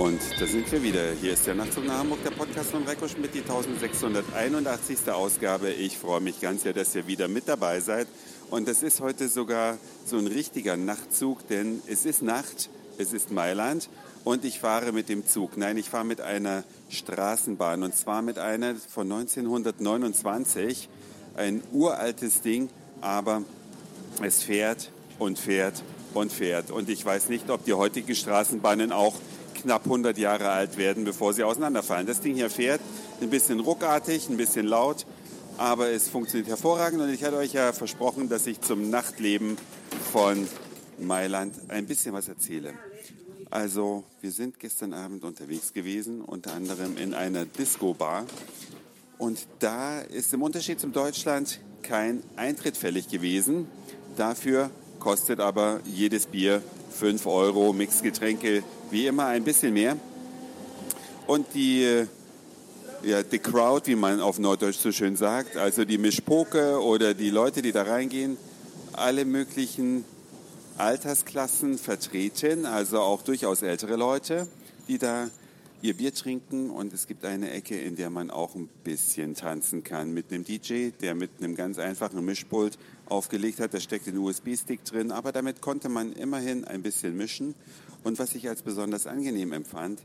Und da sind wir wieder. Hier ist der Nachtzug nach Hamburg, der Podcast von Reiko Schmidt, die 1681. Ausgabe. Ich freue mich ganz sehr, dass ihr wieder mit dabei seid. Und das ist heute sogar so ein richtiger Nachtzug, denn es ist Nacht, es ist Mailand und ich fahre mit dem Zug. Nein, ich fahre mit einer Straßenbahn und zwar mit einer von 1929. Ein uraltes Ding, aber es fährt und fährt und fährt. Und ich weiß nicht, ob die heutigen Straßenbahnen auch knapp 100 Jahre alt werden, bevor sie auseinanderfallen. Das Ding hier fährt ein bisschen ruckartig, ein bisschen laut, aber es funktioniert hervorragend und ich hatte euch ja versprochen, dass ich zum Nachtleben von Mailand ein bisschen was erzähle. Also, wir sind gestern Abend unterwegs gewesen, unter anderem in einer Disco-Bar. Und da ist im Unterschied zum Deutschland kein Eintritt fällig gewesen. Dafür kostet aber jedes Bier 5 Euro, Mixgetränke wie immer ein bisschen mehr. Und die, äh, ja, die Crowd, wie man auf Norddeutsch so schön sagt, also die Mischpoke oder die Leute, die da reingehen, alle möglichen Altersklassen vertreten, also auch durchaus ältere Leute, die da ihr Bier trinken und es gibt eine Ecke, in der man auch ein bisschen tanzen kann mit einem DJ, der mit einem ganz einfachen Mischpult aufgelegt hat. Da steckt ein USB-Stick drin, aber damit konnte man immerhin ein bisschen mischen. Und was ich als besonders angenehm empfand,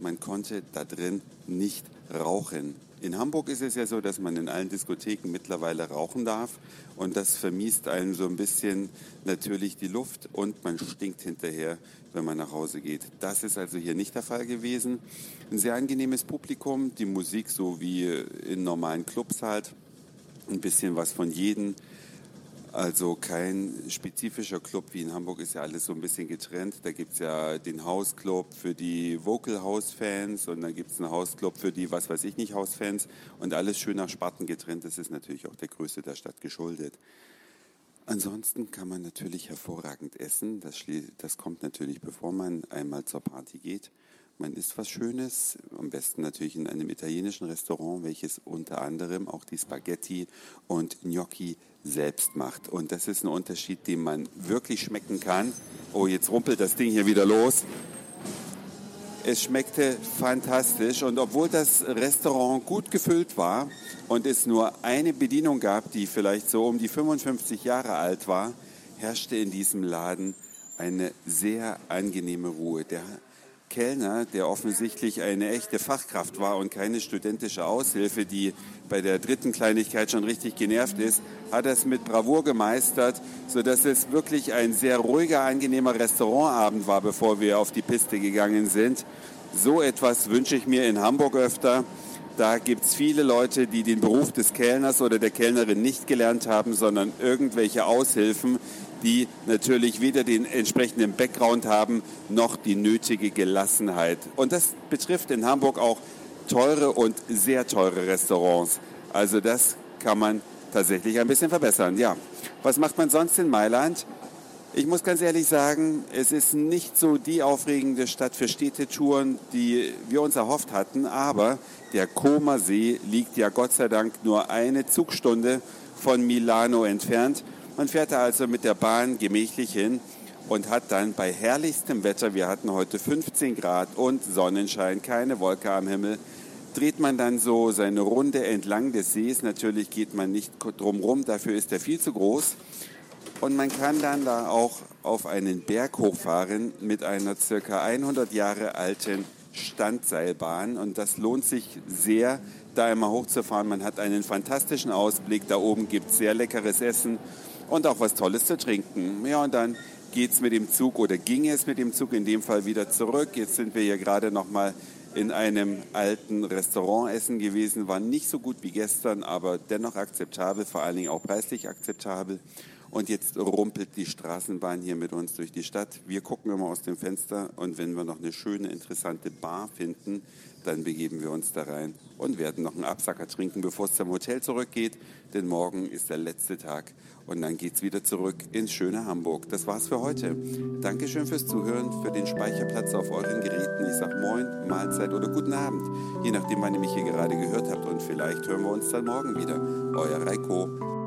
man konnte da drin nicht rauchen. In Hamburg ist es ja so, dass man in allen Diskotheken mittlerweile rauchen darf und das vermiest einem so ein bisschen natürlich die Luft und man stinkt hinterher, wenn man nach Hause geht. Das ist also hier nicht der Fall gewesen. Ein sehr angenehmes Publikum, die Musik so wie in normalen Clubs halt, ein bisschen was von jedem. Also kein spezifischer Club wie in Hamburg ist ja alles so ein bisschen getrennt. Da gibt es ja den Hausclub für die Vocal House Fans und dann gibt es einen Hausclub für die, was weiß ich nicht, Hausfans und alles schön nach Sparten getrennt. Das ist natürlich auch der Größe der Stadt geschuldet. Ansonsten kann man natürlich hervorragend essen. Das, das kommt natürlich, bevor man einmal zur Party geht. Man isst was Schönes, am besten natürlich in einem italienischen Restaurant, welches unter anderem auch die Spaghetti und Gnocchi selbst macht. Und das ist ein Unterschied, den man wirklich schmecken kann. Oh, jetzt rumpelt das Ding hier wieder los. Es schmeckte fantastisch und obwohl das Restaurant gut gefüllt war und es nur eine Bedienung gab, die vielleicht so um die 55 Jahre alt war, herrschte in diesem Laden eine sehr angenehme Ruhe. Der Kellner, der offensichtlich eine echte Fachkraft war und keine studentische Aushilfe, die bei der dritten Kleinigkeit schon richtig genervt ist, hat es mit Bravour gemeistert, sodass es wirklich ein sehr ruhiger, angenehmer Restaurantabend war, bevor wir auf die Piste gegangen sind. So etwas wünsche ich mir in Hamburg öfter. Da gibt es viele Leute, die den Beruf des Kellners oder der Kellnerin nicht gelernt haben, sondern irgendwelche Aushilfen, die natürlich weder den entsprechenden Background haben, noch die nötige Gelassenheit. Und das betrifft in Hamburg auch teure und sehr teure Restaurants. Also das kann man tatsächlich ein bisschen verbessern. Ja, was macht man sonst in Mailand? Ich muss ganz ehrlich sagen, es ist nicht so die aufregende Stadt für Städtetouren, die wir uns erhofft hatten, aber der Koma See liegt ja Gott sei Dank nur eine Zugstunde von Milano entfernt man fährt da also mit der Bahn gemächlich hin und hat dann bei herrlichstem Wetter, wir hatten heute 15 Grad und Sonnenschein, keine Wolke am Himmel, dreht man dann so seine Runde entlang des Sees. Natürlich geht man nicht drumrum, dafür ist er viel zu groß. Und man kann dann da auch auf einen Berg hochfahren mit einer circa 100 Jahre alten Standseilbahn. Und das lohnt sich sehr, da einmal hochzufahren. Man hat einen fantastischen Ausblick. Da oben gibt es sehr leckeres Essen und auch was Tolles zu trinken. Ja, und dann geht es mit dem Zug oder ging es mit dem Zug in dem Fall wieder zurück. Jetzt sind wir hier gerade noch mal in einem alten Restaurant essen gewesen, war nicht so gut wie gestern, aber dennoch akzeptabel, vor allen Dingen auch preislich akzeptabel. Und jetzt rumpelt die Straßenbahn hier mit uns durch die Stadt. Wir gucken immer aus dem Fenster und wenn wir noch eine schöne, interessante Bar finden, dann begeben wir uns da rein und werden noch einen Absacker trinken, bevor es zum Hotel zurückgeht. Denn morgen ist der letzte Tag und dann geht es wieder zurück ins schöne Hamburg. Das war's für heute. Dankeschön fürs Zuhören, für den Speicherplatz auf euren Geräten. Ich sag Moin, Mahlzeit oder guten Abend, je nachdem, wann ihr mich hier gerade gehört habt. Und vielleicht hören wir uns dann morgen wieder. Euer Reiko.